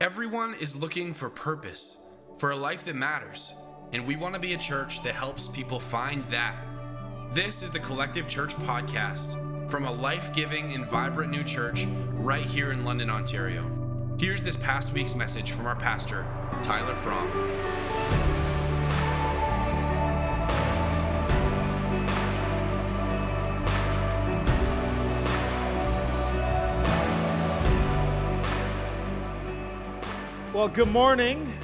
Everyone is looking for purpose, for a life that matters, and we want to be a church that helps people find that. This is the Collective Church Podcast from a life giving and vibrant new church right here in London, Ontario. Here's this past week's message from our pastor, Tyler Fromm. Well, good morning.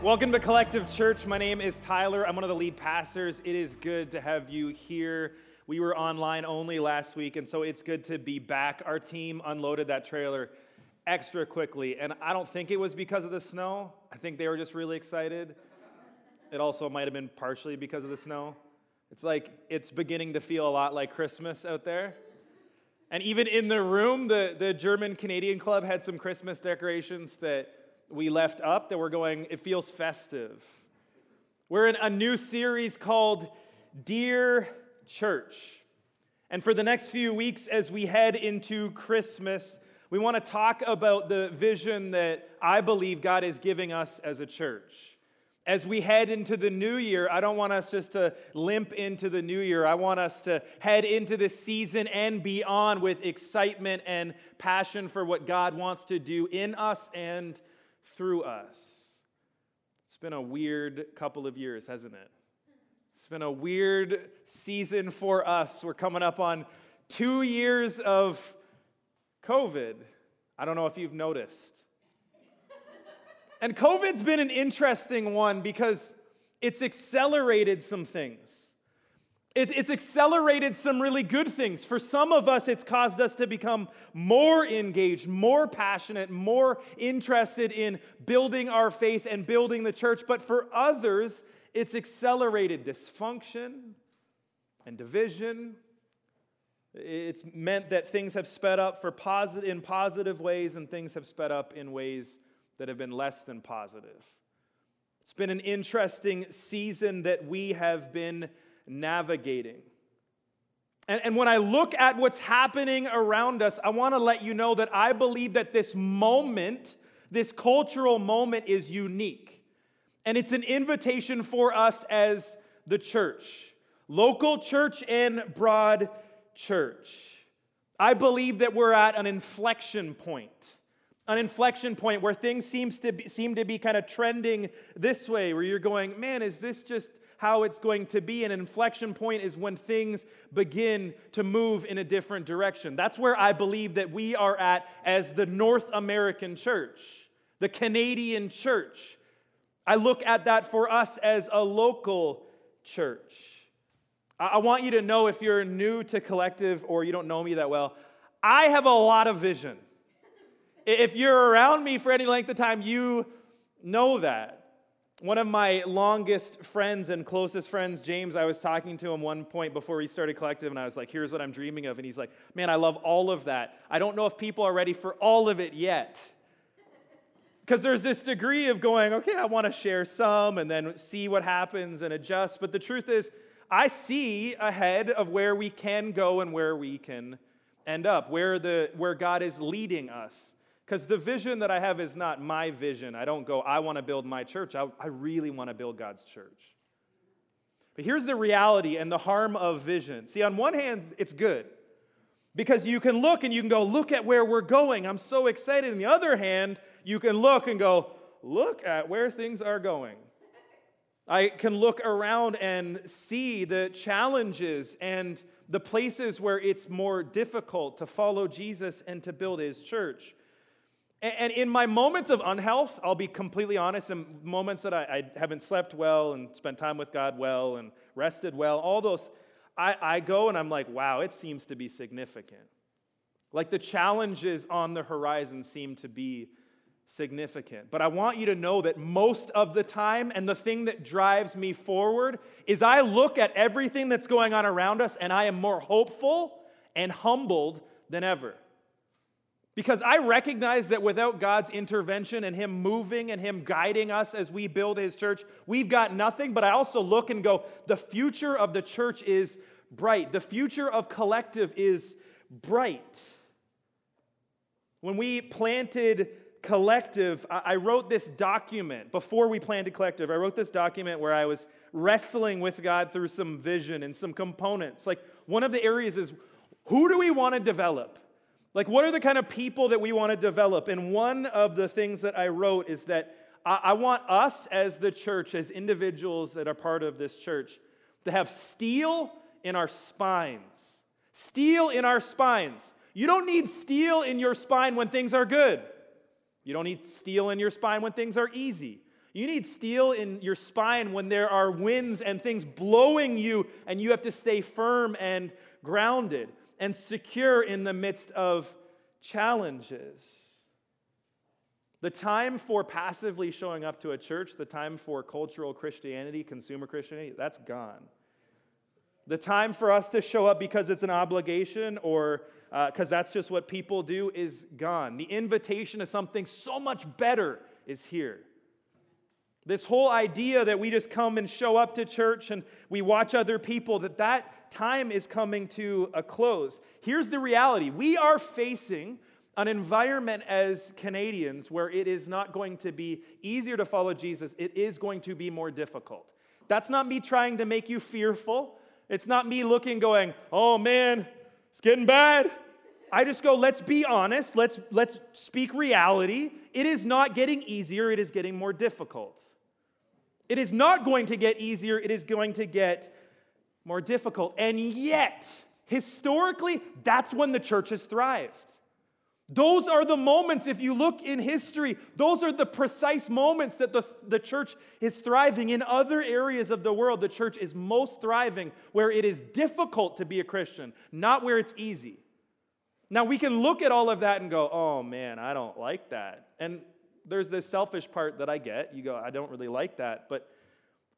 Welcome to Collective Church. My name is Tyler. I'm one of the lead pastors. It is good to have you here. We were online only last week, and so it's good to be back. Our team unloaded that trailer extra quickly, and I don't think it was because of the snow. I think they were just really excited. It also might have been partially because of the snow. It's like it's beginning to feel a lot like Christmas out there. And even in the room, the, the German Canadian Club had some Christmas decorations that we left up that we're going, it feels festive. We're in a new series called Dear Church. And for the next few weeks, as we head into Christmas, we want to talk about the vision that I believe God is giving us as a church. As we head into the new year, I don't want us just to limp into the new year. I want us to head into this season and beyond with excitement and passion for what God wants to do in us and through us. It's been a weird couple of years, hasn't it? It's been a weird season for us. We're coming up on two years of COVID. I don't know if you've noticed. And COVID's been an interesting one because it's accelerated some things. It's, accelerated some really good things. For some of us, it's caused us to become more engaged, more passionate, more interested in building our faith and building the church. But for others, it's accelerated dysfunction and division. It's meant that things have sped up for posit- in positive ways and things have sped up in ways that have been less than positive. It's been an interesting season that we have been navigating. And, and when I look at what's happening around us, I want to let you know that I believe that this moment, this cultural moment, is unique. And it's an invitation for us as the church, local church and broad church. I believe that we're at an inflection point an inflection point where things seems to be, seem to be kind of trending this way, where you're going, man, is this just how it's going to be. An inflection point is when things begin to move in a different direction. That's where I believe that we are at as the North American church, the Canadian church. I look at that for us as a local church. I want you to know if you're new to collective or you don't know me that well, I have a lot of vision. If you're around me for any length of time, you know that. One of my longest friends and closest friends, James, I was talking to him one point before we started Collective, and I was like, here's what I'm dreaming of. And he's like, man, I love all of that. I don't know if people are ready for all of it yet. Because there's this degree of going, okay, I want to share some and then see what happens and adjust. But the truth is, I see ahead of where we can go and where we can end up, where, the, where God is leading us. Because the vision that I have is not my vision. I don't go, I want to build my church. I, I really want to build God's church. But here's the reality and the harm of vision. See, on one hand, it's good because you can look and you can go, look at where we're going. I'm so excited. On the other hand, you can look and go, look at where things are going. I can look around and see the challenges and the places where it's more difficult to follow Jesus and to build his church. And in my moments of unhealth, I'll be completely honest, in moments that I, I, haven't slept well and spent time with God well and rested well, all those, I, I go and I'm like, wow, it seems to be significant. Like the challenges on the horizon seem to be significant. But I want you to know that most of the time, and the thing that drives me forward, is I look at everything that's going on around us and I am more hopeful and humbled than ever. Because I recognize that without God's intervention and Him moving and Him guiding us as we build His church, we've got nothing. But I also look and go, the future of the church is bright. The future of collective is bright. When we planted Collective, I wrote this document before we planted Collective. I wrote this document where I was wrestling with God through some vision and some components. Like, one of the areas is who do we want to develop? Like, what are the kind of people that we want to develop? And one of the things that I wrote is that I, want us as the church, as individuals that are part of this church, to have steel in our spines. Steel in our spines. You don't need steel in your spine when things are good. You don't need steel in your spine when things are easy. You need steel in your spine when there are winds and things blowing you, and you have to stay firm and grounded and secure in the midst of challenges. The time for passively showing up to a church, the time for cultural Christianity, consumer Christianity, that's gone. The time for us to show up because it's an obligation or because uh, that's just what people do is gone. The invitation to something so much better is here. This whole idea that we just come and show up to church and we watch other people, that that time is coming to a close. Here's the reality we are facing an environment as Canadians where it is not going to be easier to follow Jesus, it is going to be more difficult. That's not me trying to make you fearful. It's not me looking, going, oh man, it's getting bad. I just go, let's be honest, let's, let's speak reality. It is not getting easier, it is getting more difficult. It is not going to get easier, it is going to get more difficult. And yet, historically, that's when the church has thrived. Those are the moments, if you look in history, those are the precise moments that the, the church is thriving. In other areas of the world, the church is most thriving where it is difficult to be a Christian, not where it's easy. Now, we can look at all of that and go, oh man, I don't like that. And there's this selfish part that I get. You go, I don't really like that. But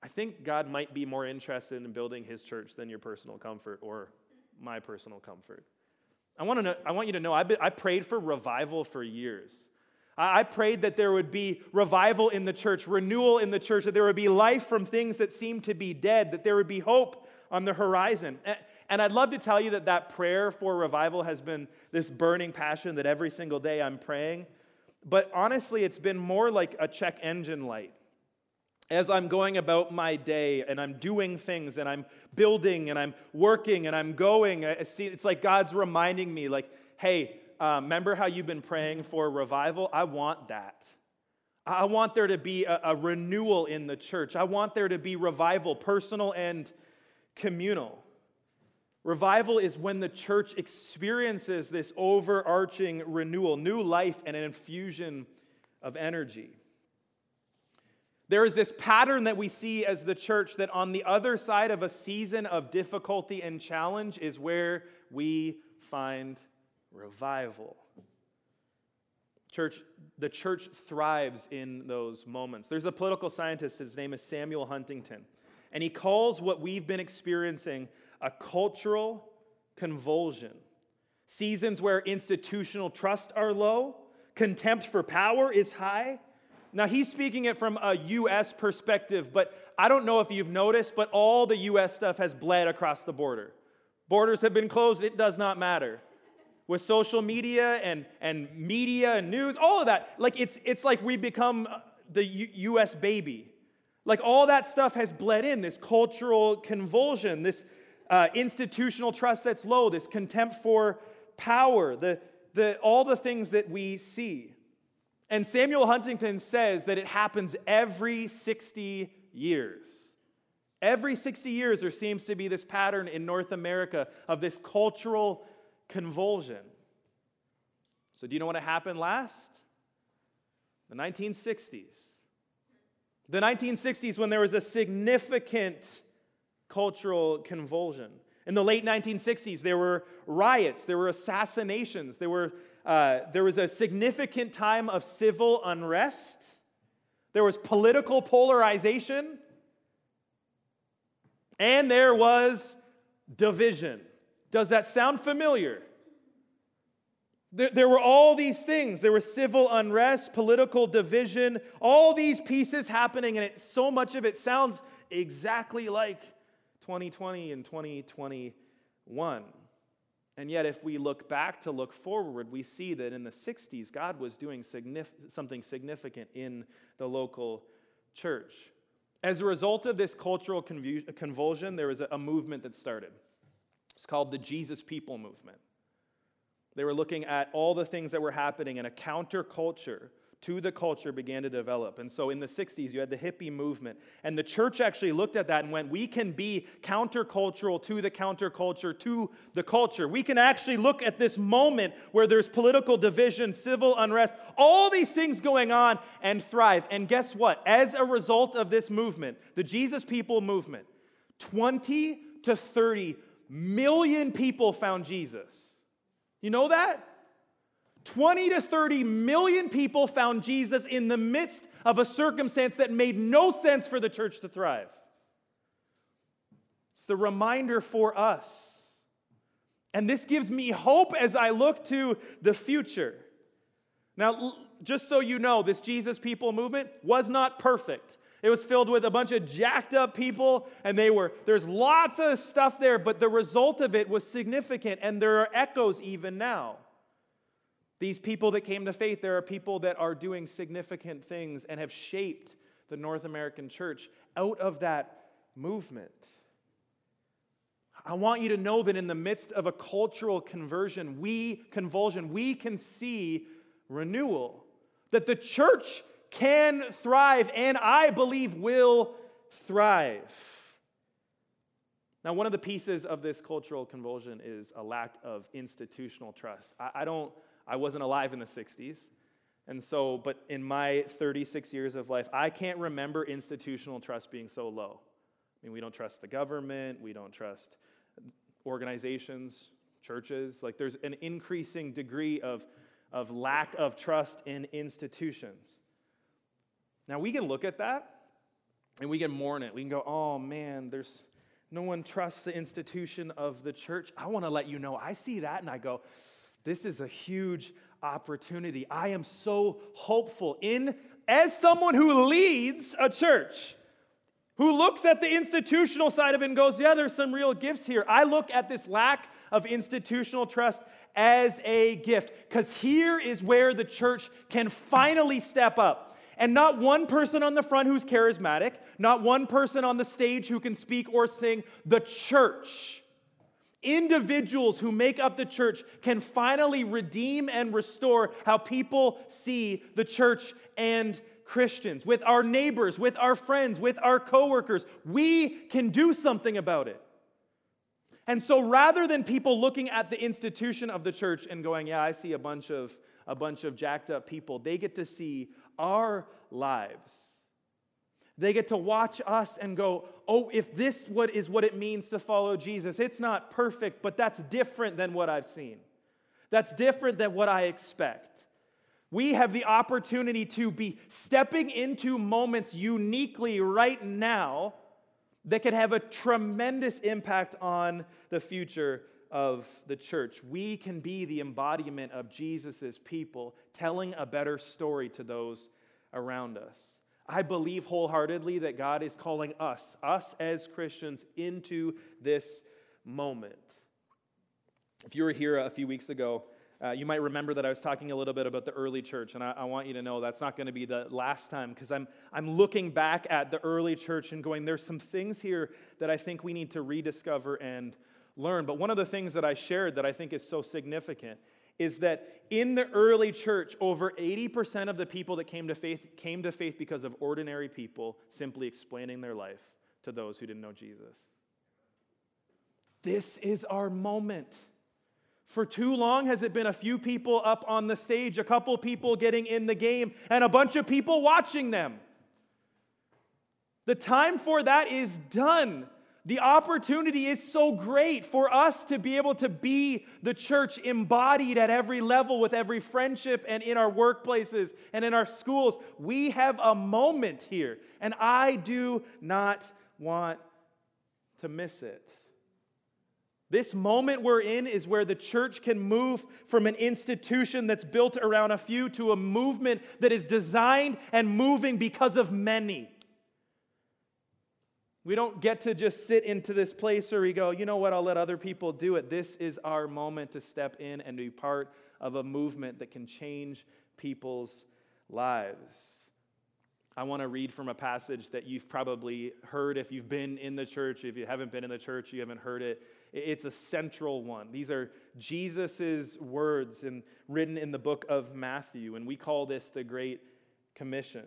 I think God might be more interested in building his church than your personal comfort or my personal comfort. I want, to know, I want you to know, been, I prayed for revival for years. I prayed that there would be revival in the church, renewal in the church, that there would be life from things that seemed to be dead, that there would be hope on the horizon. And I'd love to tell you that that prayer for revival has been this burning passion that every single day I'm praying. But honestly, it's been more like a check engine light. As I'm going about my day and I'm doing things and I'm building and I'm working and I'm going, I see, it's like God's reminding me, like, hey, uh, remember how you've been praying for revival? I want that. I want there to be a, a renewal in the church. I want there to be revival, personal and communal. Revival is when the church experiences this overarching renewal, new life, and an infusion of energy. There is this pattern that we see as the church that on the other side of a season of difficulty and challenge is where we find revival. Church, the church thrives in those moments. There's a political scientist, his name is Samuel Huntington, and he calls what we've been experiencing a cultural convulsion. Seasons where institutional trust are low, contempt for power is high. Now, he's speaking it from a U.S. perspective, but I don't know if you've noticed, but all the U.S. stuff has bled across the border. Borders have been closed, it does not matter. With social media and, and media and news, all of that, like it's, it's like we become the U- U.S. baby. Like all that stuff has bled in, this cultural convulsion, this, uh, institutional trust that's low, this contempt for power, the, the, all the things that we see. And Samuel Huntington says that it happens every 60 years. Every 60 years, there seems to be this pattern in North America of this cultural convulsion. So, do you know what happened last? The 1960s. The 1960s, when there was a significant cultural convulsion. In the late 1960s, there were riots, there were assassinations, there, were, uh, there was a significant time of civil unrest, there was political polarization, and there was division. Does that sound familiar? There, were all these things. There was civil unrest, political division, all these pieces happening, and it, so much of it sounds exactly like 2020 and 2021. And yet, if we look back to look forward, we see that in the 60s, God was doing signif- something significant in the local church. As a result of this cultural convulsion, there was a, a movement that started. It's called the Jesus People Movement. They were looking at all the things that were happening, in a counterculture to the culture began to develop. And so in the 60s, you had the hippie movement. And the church actually looked at that and went, we can be countercultural to the counterculture, to the culture. We can actually look at this moment where there's political division, civil unrest, all these things going on and thrive. And guess what? As a result of this movement, the Jesus People movement, 20 to 30 million people found Jesus. You know that? 20 to 30 million people found Jesus in the midst of a circumstance that made no sense for the church to thrive. It's the reminder for us. And this gives me hope as I look to the future. Now, just so you know, this Jesus people movement was not perfect. It was filled with a bunch of jacked up people, and they were, there's lots of stuff there, but the result of it was significant, and there are echoes even now. These people that came to faith, there are people that are doing significant things and have shaped the North American church out of that movement. I want you to know that in the midst of a cultural conversion, we convulsion, we can see renewal. That the church can thrive and I believe will thrive. Now, one of the pieces of this cultural convulsion is a lack of institutional trust. I, I don't I wasn't alive in the 60s. And so, but in my 36 years of life, I can't remember institutional trust being so low. I mean, we don't trust the government, we don't trust organizations, churches. Like, there's an increasing degree of, of lack of trust in institutions. Now, we can look at that and we can mourn it. We can go, oh man, there's no one trusts the institution of the church. I want to let you know, I see that and I go, this is a huge opportunity. I am so hopeful in as someone who leads a church, who looks at the institutional side of it and goes, Yeah, there's some real gifts here. I look at this lack of institutional trust as a gift because here is where the church can finally step up. And not one person on the front who's charismatic, not one person on the stage who can speak or sing. The church individuals who make up the church can finally redeem and restore how people see the church and Christians, with our neighbors, with our friends, with our coworkers. We can do something about it. And so rather than people looking at the institution of the church and going, yeah, I see a bunch of a bunch of jacked up people, they get to see our lives they get to watch us and go, oh, if this what is what it means to follow Jesus, it's not perfect, but that's different than what I've seen. That's different than what I expect. We have the opportunity to be stepping into moments uniquely right now that could have a tremendous impact on the future of the church. We can be the embodiment of Jesus' people, telling a better story to those around us. I believe wholeheartedly that God is calling us, us as Christians, into this moment. If you were here a few weeks ago, uh, you might remember that I was talking a little bit about the early church, and I, I want you to know that's not going to be the last time because I'm, I'm looking back at the early church and going, there's some things here that I think we need to rediscover and learn. But one of the things that I shared that I think is so significant is that in the early church, over 80% of the people that came to faith came to faith because of ordinary people simply explaining their life to those who didn't know Jesus. This is our moment. For too long has it been a few people up on the stage, a couple people getting in the game, and a bunch of people watching them. The time for that is done. The opportunity is so great for us to be able to be the church embodied at every level with every friendship and in our workplaces and in our schools. We have a moment here, and I do not want to miss it. This moment we're in is where the church can move from an institution that's built around a few to a movement that is designed and moving because of many. We don't get to just sit into this place where we go, you know what, I'll let other people do it. This is our moment to step in and be part of a movement that can change people's lives. I want to read from a passage that you've probably heard if you've been in the church. If you haven't been in the church, you haven't heard it. It's a central one. These are Jesus' words and written in the book of Matthew, and we call this the Great Commission.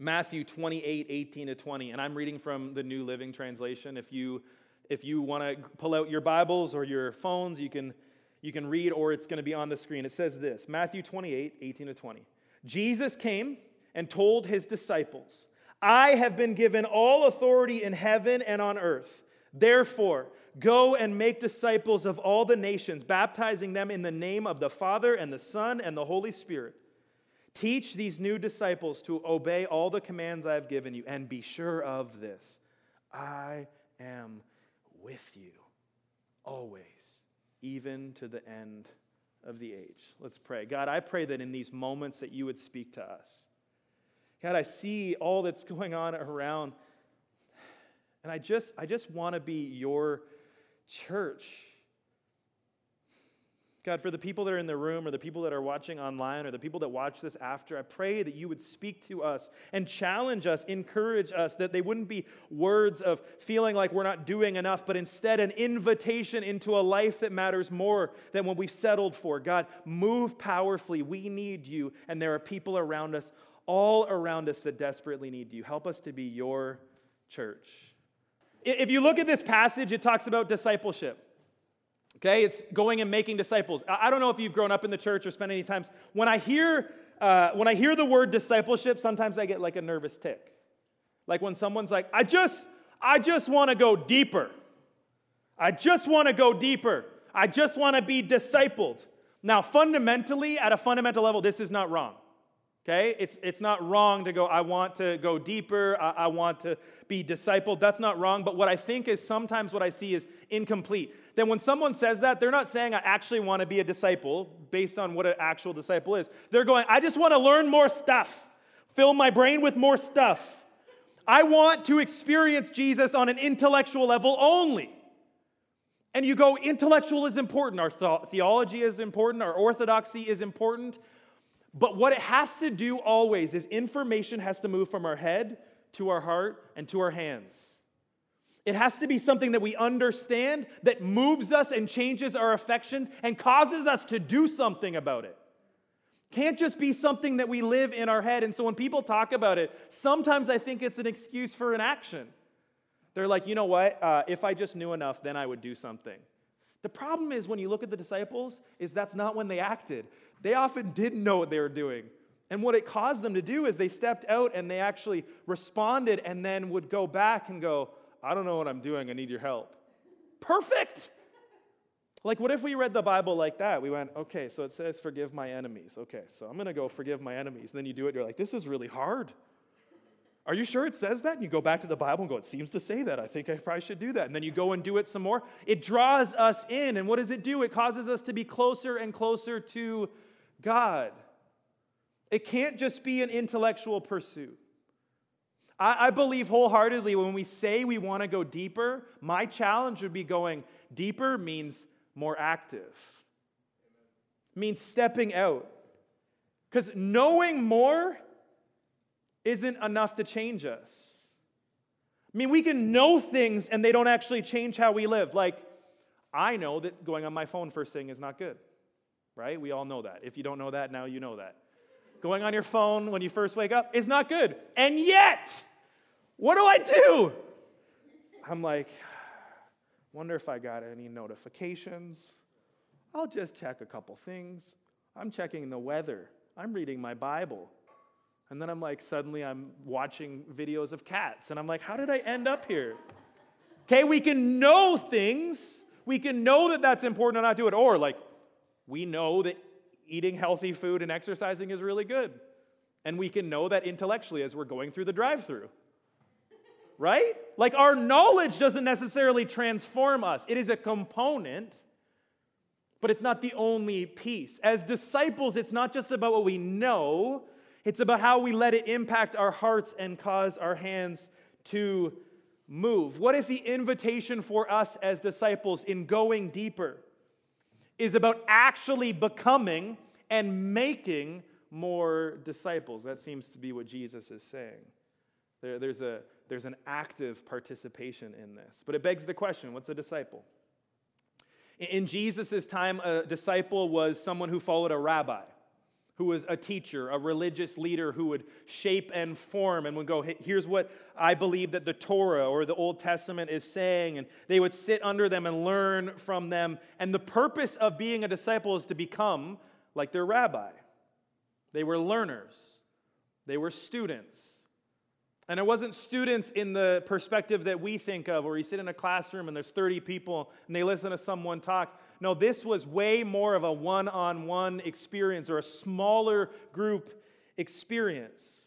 Matthew 28, 18 to 20. And I'm reading from the New Living Translation. If you, if you want to pull out your Bibles or your phones, you can, you can read, or it's going to be on the screen. It says this Matthew 28, 18 to 20. Jesus came and told his disciples, I have been given all authority in heaven and on earth. Therefore, go and make disciples of all the nations, baptizing them in the name of the Father and the Son and the Holy Spirit Teach these new disciples to obey all the commands I have given you, and be sure of this I am with you always, even to the end of the age. Let's pray. God, I pray that in these moments that you would speak to us. God, I see all that's going on around, and I just, I just want to be your church. God, for the people that are in the room or the people that are watching online or the people that watch this after, I pray that you would speak to us and challenge us, encourage us, that they wouldn't be words of feeling like we're not doing enough, but instead an invitation into a life that matters more than what we've settled for. God, move powerfully. We need you, and there are people around us, all around us, that desperately need you. Help us to be your church. If you look at this passage, it talks about discipleship. Okay, it's going and making disciples. I don't know if you've grown up in the church or spent any times. When I hear uh, when I hear the word discipleship, sometimes I get like a nervous tic. Like when someone's like, I just, I just want to go deeper. I just want to go deeper. I just want to be discipled. Now, fundamentally, at a fundamental level, this is not wrong. Okay? It's, it's not wrong to go, I want to go deeper, I, I want to be discipled. That's not wrong. But what I think is sometimes what I see is incomplete. Then when someone says that, they're not saying, I actually want to be a disciple based on what an actual disciple is. They're going, I just want to learn more stuff, fill my brain with more stuff. I want to experience Jesus on an intellectual level only. And you go, intellectual is important. Our th- theology is important. Our orthodoxy is important. But what it has to do always is information has to move from our head to our heart and to our hands. It has to be something that we understand, that moves us and changes our affection and causes us to do something about it. Can't just be something that we live in our head. And so when people talk about it, sometimes I think it's an excuse for an action. They're like, you know what? Uh, if I just knew enough, then I would do something. The problem is when you look at the disciples, is that's not when they acted. They often didn't know what they were doing. And what it caused them to do is they stepped out and they actually responded and then would go back and go, I don't know what I'm doing. I need your help. Perfect. Like, what if we read the Bible like that? We went, okay, so it says, forgive my enemies. Okay, so I'm going to go forgive my enemies. And then you do it, you're like, this is really hard. Are you sure it says that? And you go back to the Bible and go, it seems to say that. I think I probably should do that. And then you go and do it some more. It draws us in. And what does it do? It causes us to be closer and closer to God. It can't just be an intellectual pursuit. I, believe wholeheartedly when we say we want to go deeper, my challenge would be going deeper means more active, means stepping out. Because knowing more isn't enough to change us. I mean, we can know things and they don't actually change how we live. Like, I know that going on my phone first thing is not good, right? We all know that. If you don't know that, now you know that. Going on your phone when you first wake up is not good. And yet, what do I do? I'm like, wonder if I got any notifications. I'll just check a couple things. I'm checking the weather. I'm reading my Bible. And then I'm like, suddenly I'm watching videos of cats. And I'm like, how did I end up here? Okay, we can know things. We can know that that's important and not do it. Or, like, we know that eating healthy food and exercising is really good. And we can know that intellectually as we're going through the drive through. Right? Like, our knowledge doesn't necessarily transform us, it is a component. But it's not the only piece. As disciples, it's not just about what we know, it's about how we let it impact our hearts and cause our hands to move? What if the invitation for us as disciples in going deeper is about actually becoming and making more disciples? That seems to be what Jesus is saying. There, there's, a, there's an active participation in this. But it begs the question what's a disciple? In Jesus' time, a disciple was someone who followed a rabbi who was a teacher, a religious leader who would shape and form and would go, here's what I believe that the Torah or the Old Testament is saying. And they would sit under them and learn from them. And the purpose of being a disciple is to become like their rabbi. They were learners, they were students. And it wasn't students in the perspective that we think of, where you sit in a classroom and there's 30 people and they listen to someone talk. No, this was way more of a one on one experience or a smaller group experience.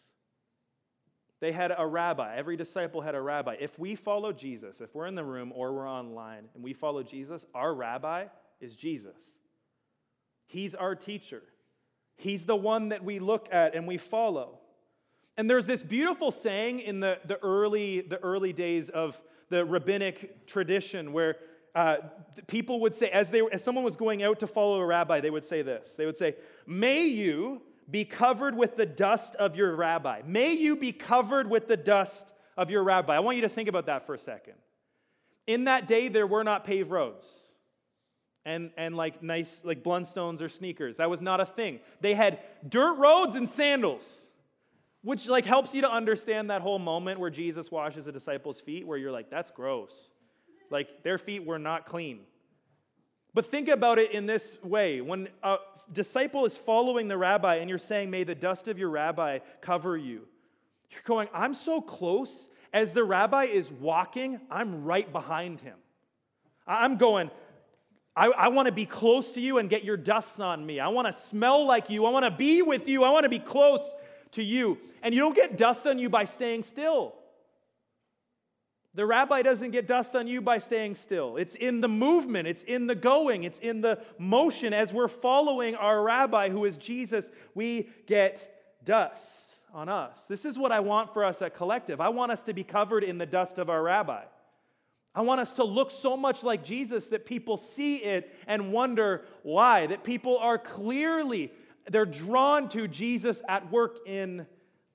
They had a rabbi. Every disciple had a rabbi. If we follow Jesus, if we're in the room or we're online and we follow Jesus, our rabbi is Jesus. He's our teacher. He's the one that we look at and we follow. And there's this beautiful saying in the, the, early, the early days of the rabbinic tradition where uh, people would say, as, they, as someone was going out to follow a rabbi, they would say this. They would say, May you be covered with the dust of your rabbi. May you be covered with the dust of your rabbi. I want you to think about that for a second. In that day, there were not paved roads and, and like nice, like Blundstones or sneakers. That was not a thing. They had dirt roads and sandals. Which like helps you to understand that whole moment where Jesus washes a disciple's feet, where you're like, that's gross. Like their feet were not clean. But think about it in this way when a disciple is following the rabbi and you're saying, May the dust of your rabbi cover you, you're going, I'm so close. As the rabbi is walking, I'm right behind him. I'm going, I, I want to be close to you and get your dust on me. I want to smell like you. I want to be with you. I want to be close to you. And you don't get dust on you by staying still. The rabbi doesn't get dust on you by staying still. It's in the movement, it's in the going, it's in the motion. As we're following our rabbi, who is Jesus, we get dust on us. This is what I want for us at Collective. I want us to be covered in the dust of our rabbi. I want us to look so much like Jesus that people see it and wonder why. That people are clearly they're drawn to Jesus at work in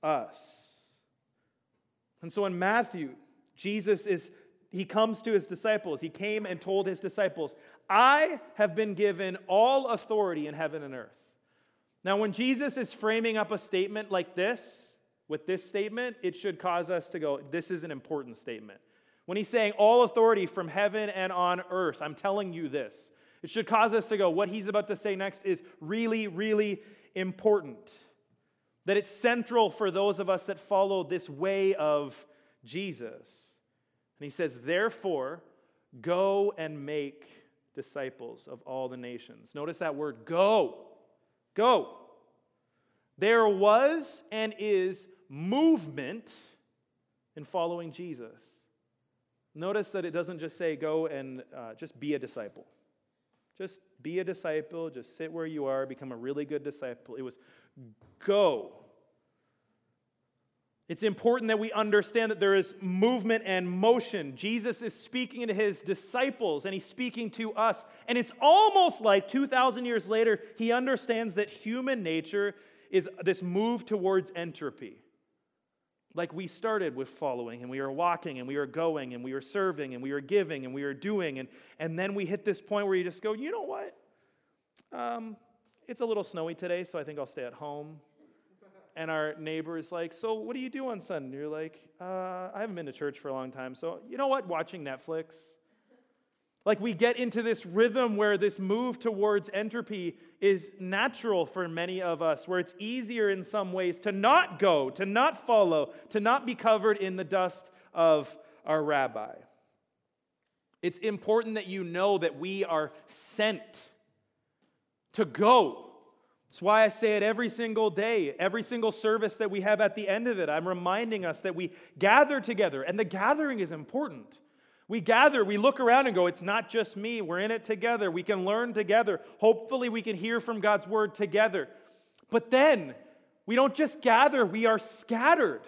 us. And so in Matthew, Jesus is he comes to his disciples. He came and told his disciples, "I have been given all authority in heaven and earth." Now when Jesus is framing up a statement like this, with this statement, it should cause us to go, this is an important statement. When he's saying all authority from heaven and on earth, I'm telling you this. It should cause us to go, what he's about to say next is really, really important. That it's central for those of us that follow this way of Jesus. And he says, therefore, go and make disciples of all the nations. Notice that word go. Go. There was and is movement in following Jesus. Notice that it doesn't just say go and uh, just be a disciple. Just be a disciple, just sit where you are, become a really good disciple. It was go. It's important that we understand that there is movement and motion. Jesus is speaking to his disciples and he's speaking to us. And it's almost like 2,000 years later, he understands that human nature is this move towards entropy like we started with following and we are walking and we are going and we are serving and we are giving and we are doing and, and then we hit this point where you just go you know what? Um, it's a little snowy today so i think i'll stay at home. And our neighbor is like so what do you do on sunday? And you're like uh, i haven't been to church for a long time so you know what? Watching netflix like we get into this rhythm where this move towards entropy is natural for many of us, where it's easier in some ways to not go, to not follow, to not be covered in the dust of our rabbi. It's important that you know that we are sent to go. That's why I say it every single day, every single service that we have at the end of it. I'm reminding us that we gather together, and the gathering is important. We gather, we look around and go, it's not just me. We're in it together. We can learn together. Hopefully, we can hear from God's word together. But then, we don't just gather, we are scattered.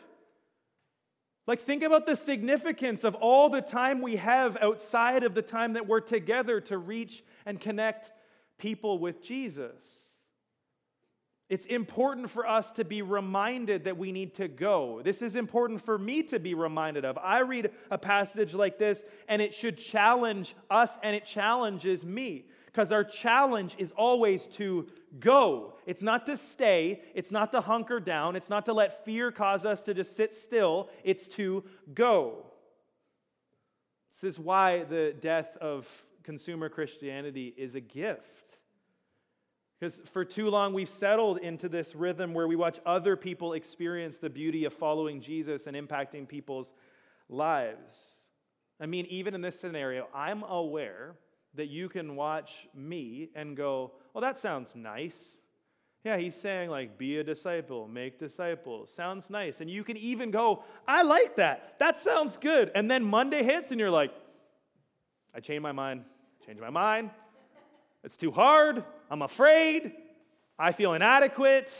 Like, think about the significance of all the time we have outside of the time that we're together to reach and connect people with Jesus. It's important for us to be reminded that we need to go. This is important for me to be reminded of. I read a passage like this, and it should challenge us, and it challenges me because our challenge is always to go. It's not to stay, it's not to hunker down, it's not to let fear cause us to just sit still, it's to go. This is why the death of consumer Christianity is a gift. Because for too long, we've settled into this rhythm where we watch other people experience the beauty of following Jesus and impacting people's lives. I mean, even in this scenario, I'm aware that you can watch me and go, well, that sounds nice. Yeah, he's saying, like, be a disciple, make disciples. Sounds nice. And you can even go, I like that. That sounds good. And then Monday hits and you're like, I changed my mind, changed my mind. It's too hard. I'm afraid. I feel inadequate.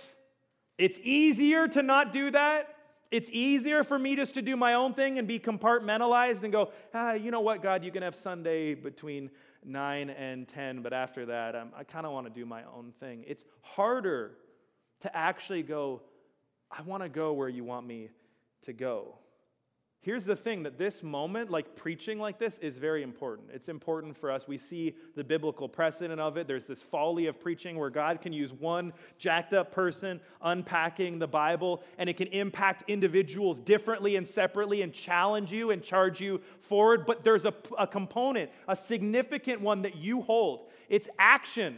It's easier to not do that. It's easier for me just to do my own thing and be compartmentalized and go, ah, you know what, God, you can have Sunday between 9 and 10, but after that, I'm, i kind of want to do my own thing. It's harder to actually go, I want to go where you want me to go. Here's the thing that this moment, like preaching like this, is very important. It's important for us. We see the biblical precedent of it. There's this folly of preaching where God can use one jacked up person unpacking the Bible, and it can impact individuals differently and separately and challenge you and charge you forward. But there's a, a component, a significant one that you hold it's action.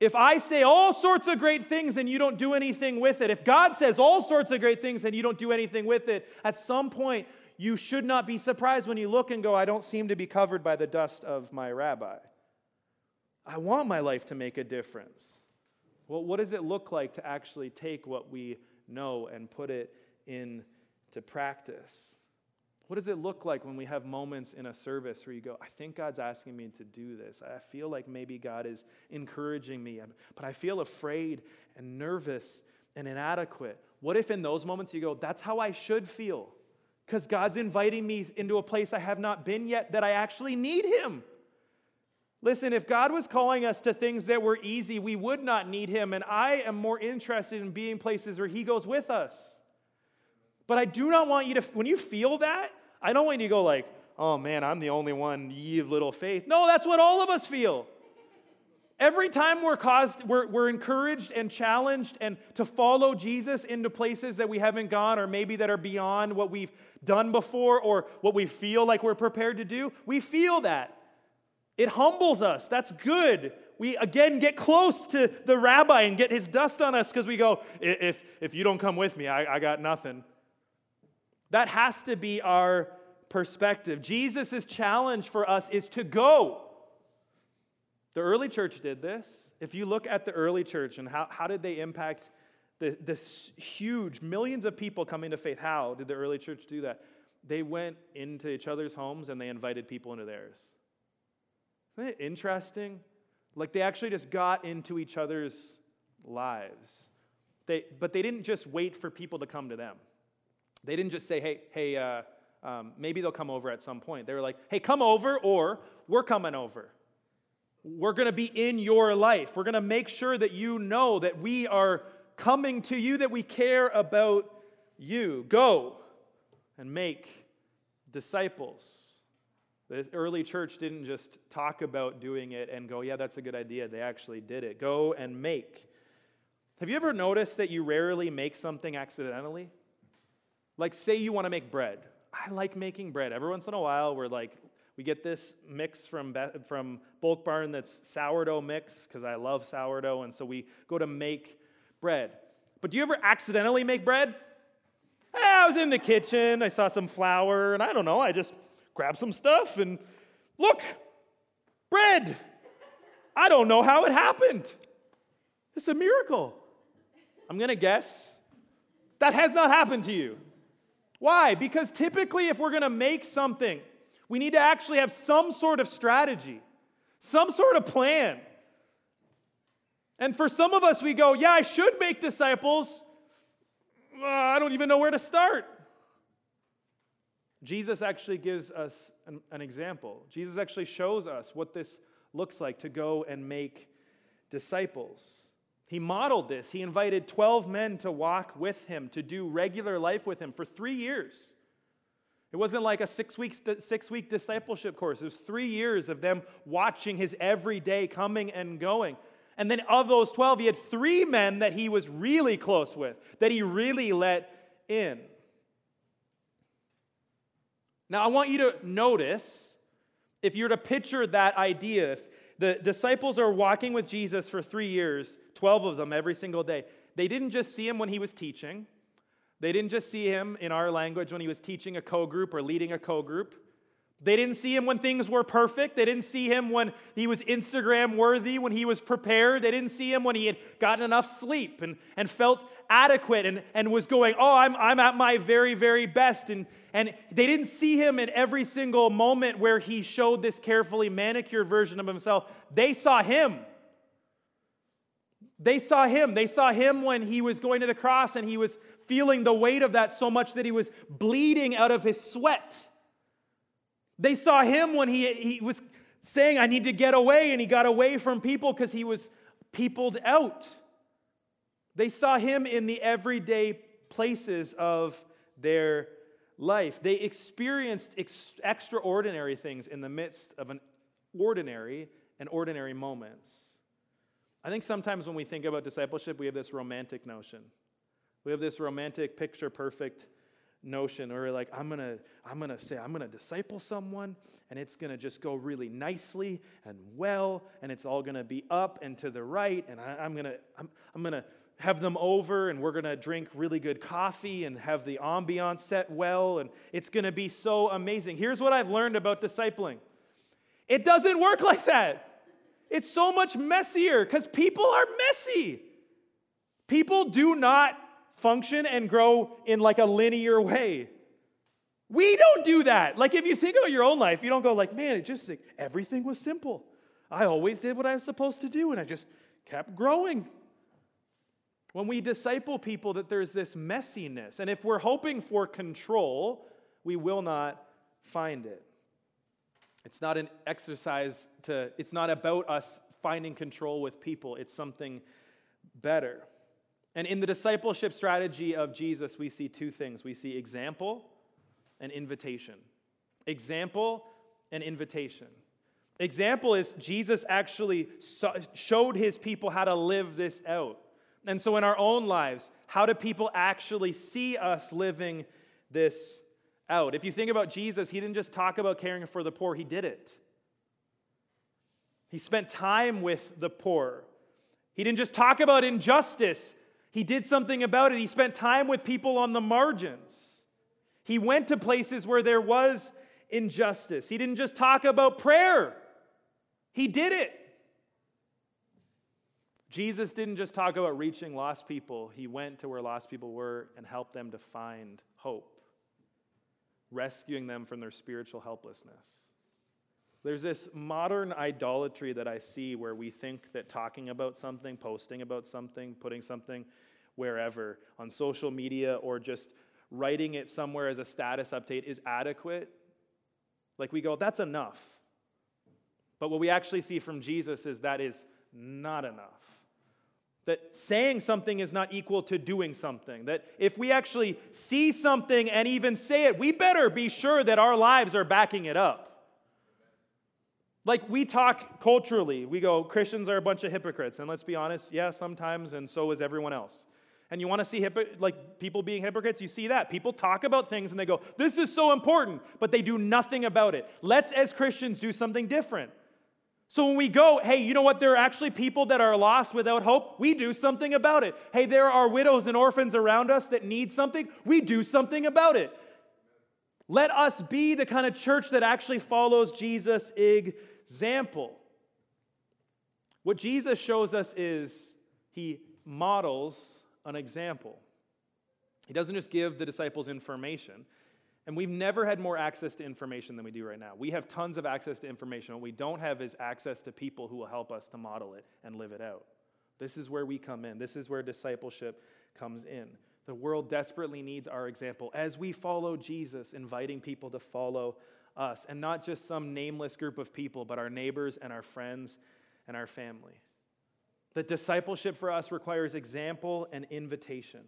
If I say all sorts of great things and you don't do anything with it, if God says all sorts of great things and you don't do anything with it, at some point you should not be surprised when you look and go, I don't seem to be covered by the dust of my rabbi. I want my life to make a difference. Well, what does it look like to actually take what we know and put it into practice? What does it look like when we have moments in a service where you go, I think God's asking me to do this? I feel like maybe God is encouraging me, but I feel afraid and nervous and inadequate. What if in those moments you go, That's how I should feel? Because God's inviting me into a place I have not been yet that I actually need Him. Listen, if God was calling us to things that were easy, we would not need Him. And I am more interested in being places where He goes with us. But I do not want you to, when you feel that, I don't want you to go like, oh man, I'm the only one, ye of little faith. No, that's what all of us feel. Every time we're caused, we're, we're encouraged and challenged and to follow Jesus into places that we haven't gone or maybe that are beyond what we've done before or what we feel like we're prepared to do, we feel that. It humbles us. That's good. We again get close to the rabbi and get his dust on us because we go, if, if you don't come with me, I, I got nothing. That has to be our perspective. Jesus' challenge for us is to go. The early church did this. If you look at the early church and how, how did they impact the, this huge millions of people coming to faith, how did the early church do that? They went into each other's homes and they invited people into theirs. Isn't it interesting? Like they actually just got into each other's lives. They, but they didn't just wait for people to come to them. They didn't just say, hey, hey, uh, um, maybe they'll come over at some point. They were like, hey, come over, or we're coming over. We're going to be in your life. We're going to make sure that you know that we are coming to you, that we care about you. Go and make disciples. The early church didn't just talk about doing it and go, yeah, that's a good idea. They actually did it. Go and make. Have you ever noticed that you rarely make something accidentally? Like, say you want to make bread. I like making bread. Every once in a while, we're like, we get this mix from, from Bulk Barn that's sourdough mix, because I love sourdough, and so we go to make bread. But do you ever accidentally make bread? Eh, I was in the kitchen, I saw some flour, and I don't know, I just grabbed some stuff and look, bread. I don't know how it happened. It's a miracle. I'm to guess that has not happened to you. Why? Because typically, if we're going to make something, we need to actually have some sort of strategy, some sort of plan. And for some of us, we go, Yeah, I should make disciples. Uh, I don't even know where to start. Jesus actually gives us an, an, example. Jesus actually shows us what this looks like to go and make disciples. He modeled this. He invited 12 men to walk with him, to do regular life with him for three years. It wasn't like a six week, six week discipleship course. It was three years of them watching his everyday coming and going. And then of those 12, he had three men that he was really close with, that he really let in. Now, I want you to notice, if you were to picture that idea, if the disciples are walking with Jesus for three years, 12 of them every single day, they didn't just see him when he was teaching. They didn't just see him in our language when he was teaching a co group or leading a co group. They didn't see him when things were perfect. They didn't see him when he was Instagram worthy, when he was prepared. They didn't see him when he had gotten enough sleep and, and felt adequate and, and was going, Oh, I'm, I'm at my very, very best. And, and they didn't see him in every single moment where he showed this carefully manicured version of himself. They saw him. They saw him. They saw him when he was going to the cross and he was feeling the weight of that so much that he was bleeding out of his sweat. They saw him when he, he was saying, I need to get away, and he got away from people because he was peopled out. They saw him in the everyday places of their life. They experienced ex- extraordinary things in the midst of an ordinary and ordinary moments. I think sometimes when we think about discipleship, we have this romantic notion. We have this romantic, picture perfect notion where like i'm gonna i'm gonna say i'm gonna disciple someone and it's gonna just go really nicely and well and it's all gonna be up and to the right and I, am gonna I'm, I'm gonna have them over and we're gonna drink really good coffee and have the ambiance set well and it's gonna be so amazing. Here's what i've learned about discipling. It doesn't work like that. It's so much messier because people are messy. People do not function and grow in like a linear way. We don't do that. Like if you think about your own life, you don't go like, man, it just like, everything was simple. I always did what I was supposed to do and I just kept growing. When we disciple people that there's this messiness, and if we're hoping for control, we will not find it. It's not an exercise to it's not about us finding control with people. It's something better. And in the discipleship strategy of Jesus, we see two things we see example and invitation. Example and invitation. Example is Jesus actually showed his people how to live this out. And so, in our own lives, how do people actually see us living this out? If you think about Jesus, he didn't just talk about caring for the poor, he did it. He spent time with the poor. He didn't just talk about injustice, he did something about it. He spent time with people on the margins. He went to places where there was injustice. He didn't just talk about prayer, he did it. Jesus didn't just talk about reaching lost people, he went to where lost people were and helped them to find hope, rescuing them from their spiritual helplessness. There's this modern idolatry that I see where we think that talking about something, posting about something, putting something wherever on social media or just writing it somewhere as a status update is adequate. Like we go, that's enough. But what we actually see from Jesus is that is not enough. That saying something is not equal to doing something. That if we actually see something and even say it, we better be sure that our lives are backing it up. Like we talk culturally, we go, Christians are a bunch of hypocrites. And let's be honest, yeah, sometimes, and so is everyone else. And you want to see like people being hypocrites, you see that. People talk about things and they go, this is so important, but they do nothing about it. Let's, as Christians, do something different. So when we go, hey, you know what? There are actually people that are lost without hope. We do something about it. Hey, there are widows and orphans around us that need something. We do something about it. Let us be the kind of church that actually follows Jesus' example. What Jesus shows us is he models an example. He doesn't just give the disciples information. And we've never had more access to information than we do right now. We have tons of access to information. What we don't have is access to people who will help us to model it and live it out. This is where we come in. This is where discipleship comes in. The world desperately needs our example as we follow Jesus, inviting people to follow us, and not just some nameless group of people, but our neighbors and our friends and our family. That discipleship for us requires example and invitation.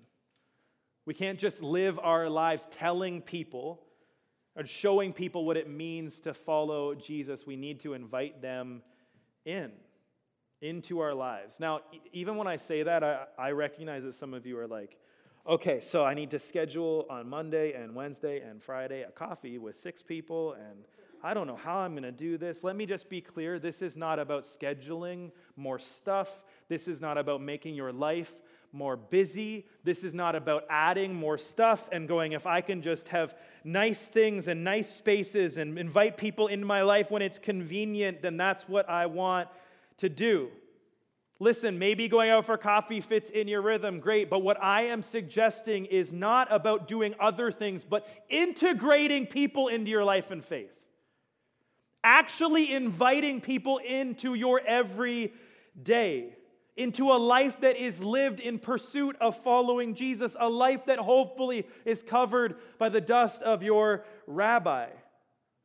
We can't just live our lives telling people or showing people what it means to follow Jesus. We need to invite them in, into our lives. Now, even when I say that, I, I recognize that some of you are like, okay, so I need to schedule on Monday and Wednesday and Friday a coffee with six people, and I don't know how I'm going to do this. Let me just be clear this is not about scheduling more stuff, this is not about making your life more busy. This is not about adding more stuff and going, if I can just have nice things and nice spaces and invite people into my life when it's convenient, then that's what I want to do. Listen, maybe going out for coffee fits in your rhythm, great, but what I am suggesting is not about doing other things, but integrating people into your life and faith. Actually inviting people into your everyday, into a life that is lived in pursuit of following Jesus, a life that hopefully is covered by the dust of your rabbi.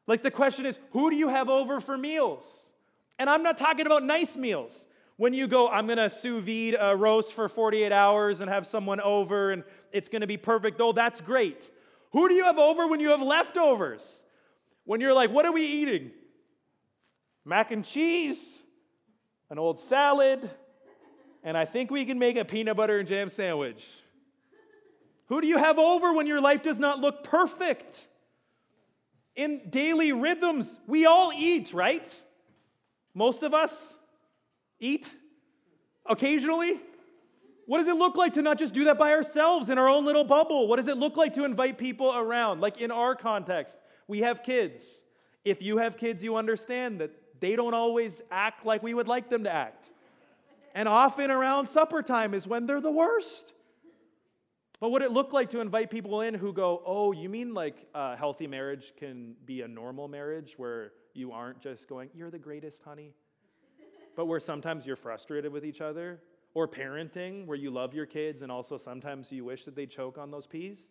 Like the question is, who do you have over for meals? And I'm not talking about nice meals. When you go, I'm to sous vide a roast for 48 hours and have someone over and it's to be perfect. Oh, that's great. Who do you have over when you have leftovers? When you're like, what are we eating? Mac and cheese, an old salad, and I think we can make a peanut butter and jam sandwich. Who do you have over when your life does not look perfect? In daily rhythms, we all eat, right? Most of us eat occasionally? What does it look like to not just do that by ourselves in our own little bubble? What does it look like to invite people around? Like in our context, we have kids. If you have kids, you understand that they don't always act like we would like them to act. And often around supper time is when they're the worst. But what it look like to invite people in who go, Oh, you mean like a healthy marriage can be a normal marriage where you aren't just going, You're the greatest, honey? but where sometimes you're frustrated with each other, or parenting where you love your kids and also sometimes you wish that they choke on those peas?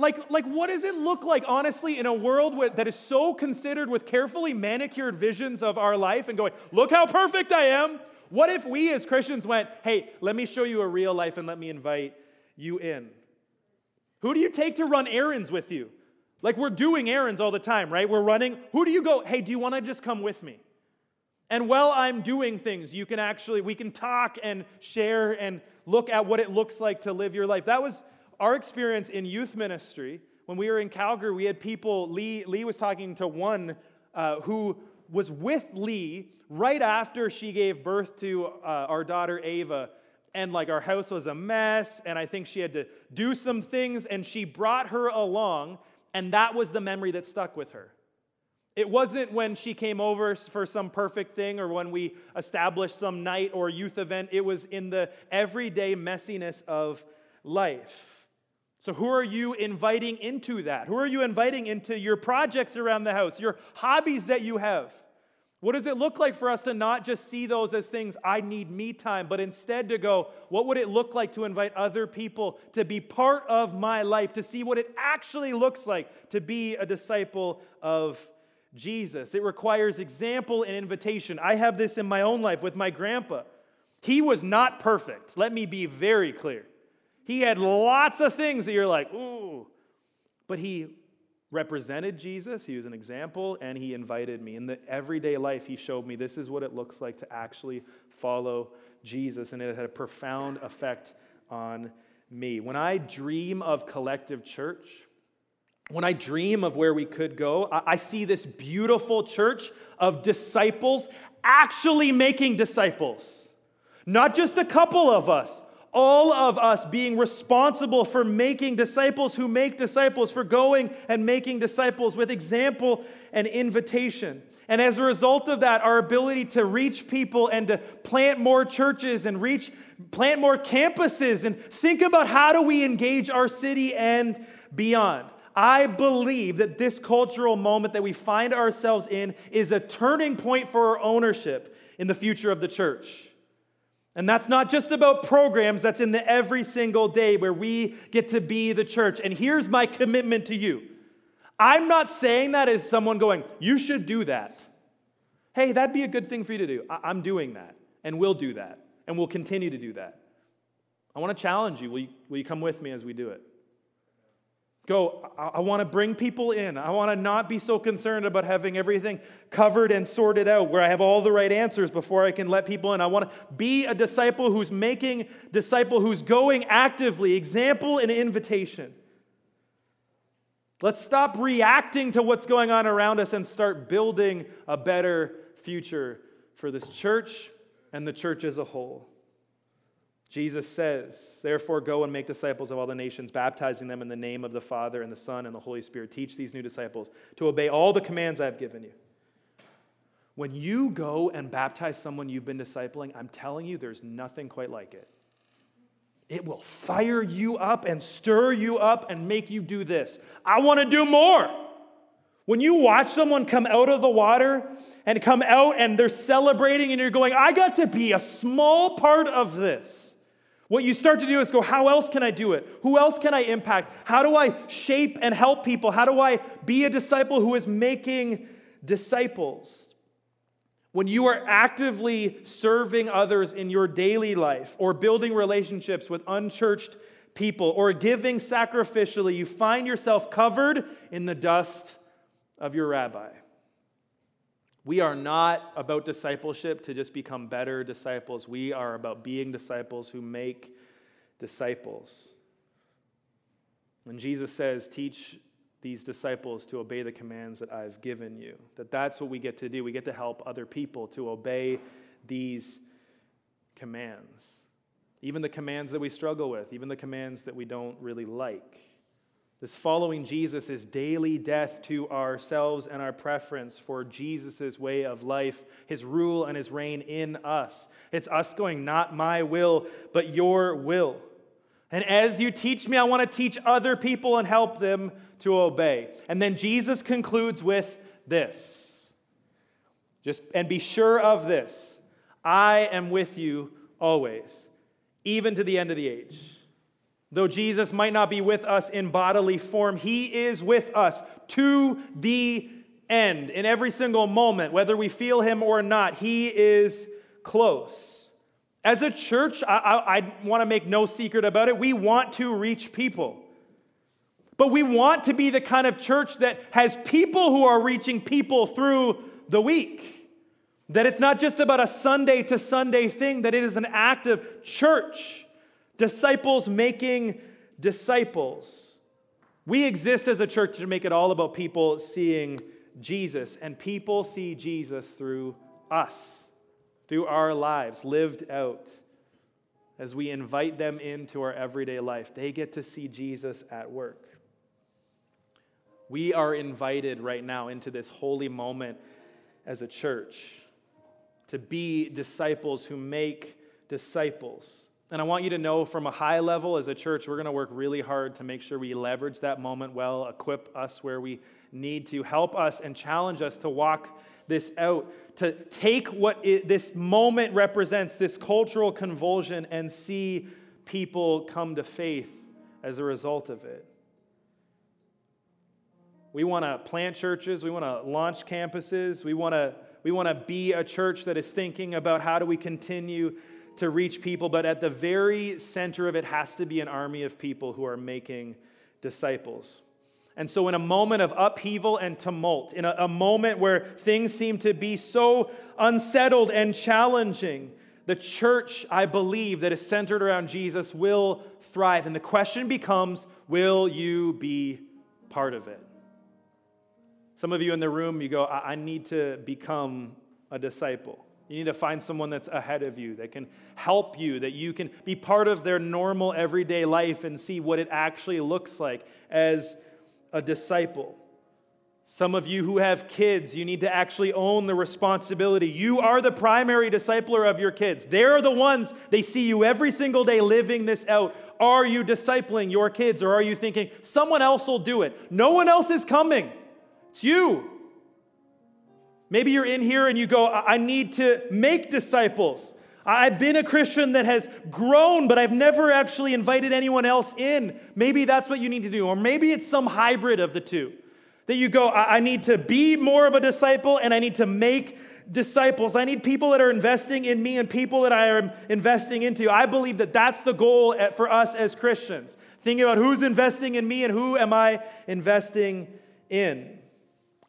Like, like, what does it look like, honestly, in a world with, that is so considered with carefully manicured visions of our life and going, look how perfect I am? What if we as Christians went, hey, let me show you a real life and let me invite you in? Who do you take to run errands with you? Like we're doing errands all the time, right? We're running. Who do you go? Hey, do you want to just come with me? And while I'm doing things, you can actually, we can talk and share and look at what it looks like to live your life. That was our experience in youth ministry. When we were in Calgary, we had people, Lee, Lee was talking to one uh, who was with Lee right after she gave birth to uh, our daughter Ava. And like our house was a mess, and I think she had to do some things, and she brought her along and that was the memory that stuck with her. It wasn't when she came over for some perfect thing or when we established some night or youth event. It was in the everyday messiness of life. So, who are you inviting into that? Who are you inviting into your projects around the house, your hobbies that you have? What does it look like for us to not just see those as things, I need me time, but instead to go, what would it look like to invite other people to be part of my life, to see what it actually looks like to be a disciple of Jesus? It requires example and invitation. I have this in my own life with my grandpa. He was not perfect. Let me be very clear. He had lots of things that you're like, ooh, but he represented Jesus, he was an example, and he invited me. In the everyday life, he showed me this is what it looks like to actually follow Jesus, and it had a profound effect on me. When I dream of collective church, when I dream of where we could go, I, see this beautiful church of disciples actually making disciples. Not just a couple of us, all of us being responsible for making disciples who make disciples, for going and making disciples with example and invitation. And as a result of that, our ability to reach people and to plant more churches and reach, plant more campuses and think about how do we engage our city and beyond. I believe that this cultural moment that we find ourselves in is a turning point for our ownership in the future of the church. And that's not just about programs, that's in the every single day where we get to be the church. And here's my commitment to you I'm not saying that as someone going, you should do that. Hey, that'd be a good thing for you to do. I- am doing that, and we'll do that, and we'll continue to do that. I want to challenge you. Will, you. will you come with me as we do it? Go, I, I want to bring people in. I want to not be so concerned about having everything covered and sorted out where I have all the right answers before I can let people in. I want to be a disciple who's making disciple who's going actively, example and invitation. Let's stop reacting to what's going on around us and start building a better future for this church and the church as a whole. Jesus says, Therefore, go and make disciples of all the nations, baptizing them in the name of the Father and the Son and the Holy Spirit. Teach these new disciples to obey all the commands I've given you. When you go and baptize someone you've been discipling, I'm telling you, there's nothing quite like it. It will fire you up and stir you up and make you do this. I want to do more. When you watch someone come out of the water and come out and they're celebrating and you're going, I got to be a small part of this. What you start to do is go, How else can I do it? Who else can I impact? How do I shape and help people? How do I be a disciple who is making disciples? When you are actively serving others in your daily life or building relationships with unchurched people or giving sacrificially, you find yourself covered in the dust of your rabbi. We are not about discipleship to just become better disciples. We are about being disciples who make disciples. When Jesus says, teach these disciples to obey the commands that I've given you. That that's what we get to do. We get to help other people to obey these commands. Even the commands that we struggle with, even the commands that we don't really like. This following Jesus is daily death to ourselves and our preference for Jesus' way of life, his rule and his reign in us. It's us going, not my will, but your will. And as you teach me, I want to teach other people and help them to obey. And then Jesus concludes with this. Just and be sure of this. I am with you always, even to the end of the age. Though Jesus might not be with us in bodily form, he is with us to the end. In every single moment, whether we feel him or not, he is close. As a church, I, I, I want to make no secret about it. We want to reach people. But we want to be the kind of church that has people who are reaching people through the week. That it's not just about a Sunday to Sunday thing, that it is an active church, disciples making disciples. We exist as a church to make it all about people seeing Jesus, and people see Jesus through us through our lives lived out as we invite them into our everyday life. They get to see Jesus at work. We are invited right now into this holy moment as a church to be disciples who make disciples. And I want you to know from a high level as a church, we're going to work really hard to make sure we leverage that moment well, equip us where we need to, help us and challenge us to walk this out, to take what it, this moment represents, this cultural convulsion, and see people come to faith as a result of it. We want to plant churches, we want to launch campuses, we want to we want to be a church that is thinking about how do we continue to reach people, but at the very center of it has to be an army of people who are making disciples. And so, in a moment of upheaval and tumult, in a, a, moment where things seem to be so unsettled and challenging, the church, I believe, that is centered around Jesus will thrive. And the question becomes will you be part of it? Some of you in the room, you go, I, I need to become a disciple. You need to find someone that's ahead of you that can help you, that you can be part of their normal everyday life and see what it actually looks like as a disciple. Some of you who have kids, you need to actually own the responsibility. You are the primary discipler of your kids. They're the ones, they see you every single day living this out. Are you discipling your kids or are you thinking, someone else will do it? No one else is coming. It's you. Maybe you're in here and you go, I need to make disciples. I've been a Christian that has grown, but I've never actually invited anyone else in. Maybe that's what you need to do. Or maybe it's some hybrid of the two. That you go, I need to be more of a disciple and I need to make disciples. I need people that are investing in me and people that I am investing into. I believe that that's the goal eh, for us as Christians. Thinking about who's investing in me and who am I investing in.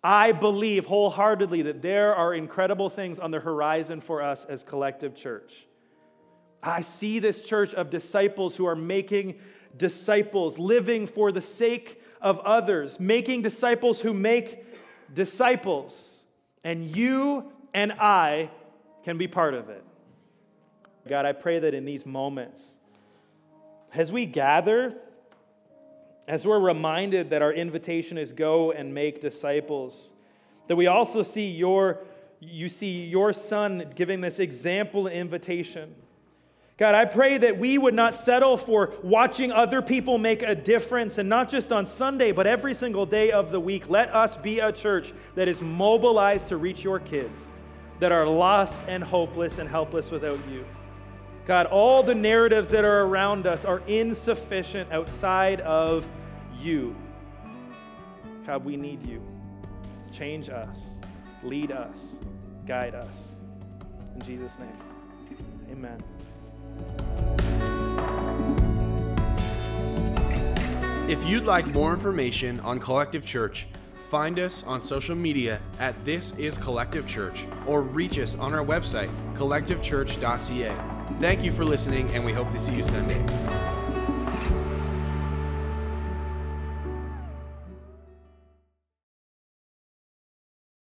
I believe wholeheartedly that there are incredible things on the horizon for us as collective church. I see this church of disciples who are making disciples, living for the sake of others, making disciples who make disciples. And you and I can be part of it. God, I pray that in these moments, as we gather, as we're reminded that our invitation is go and make disciples, that we also see your you see your son giving this example invitation. God, I pray that we would not settle for watching other people make a difference, and not just on Sunday, but every single day of the week. Let us be a church that is mobilized to reach your kids that are lost and hopeless and helpless without you. God, all the narratives that are around us are insufficient outside of you. God, we need you. Change us, lead us, guide us. In Jesus' name, amen. If you'd like more information on Collective Church, find us on social media at This Is Collective Church or reach us on our website, collectivechurch.ca. Thank you for listening, and we hope to see you Sunday.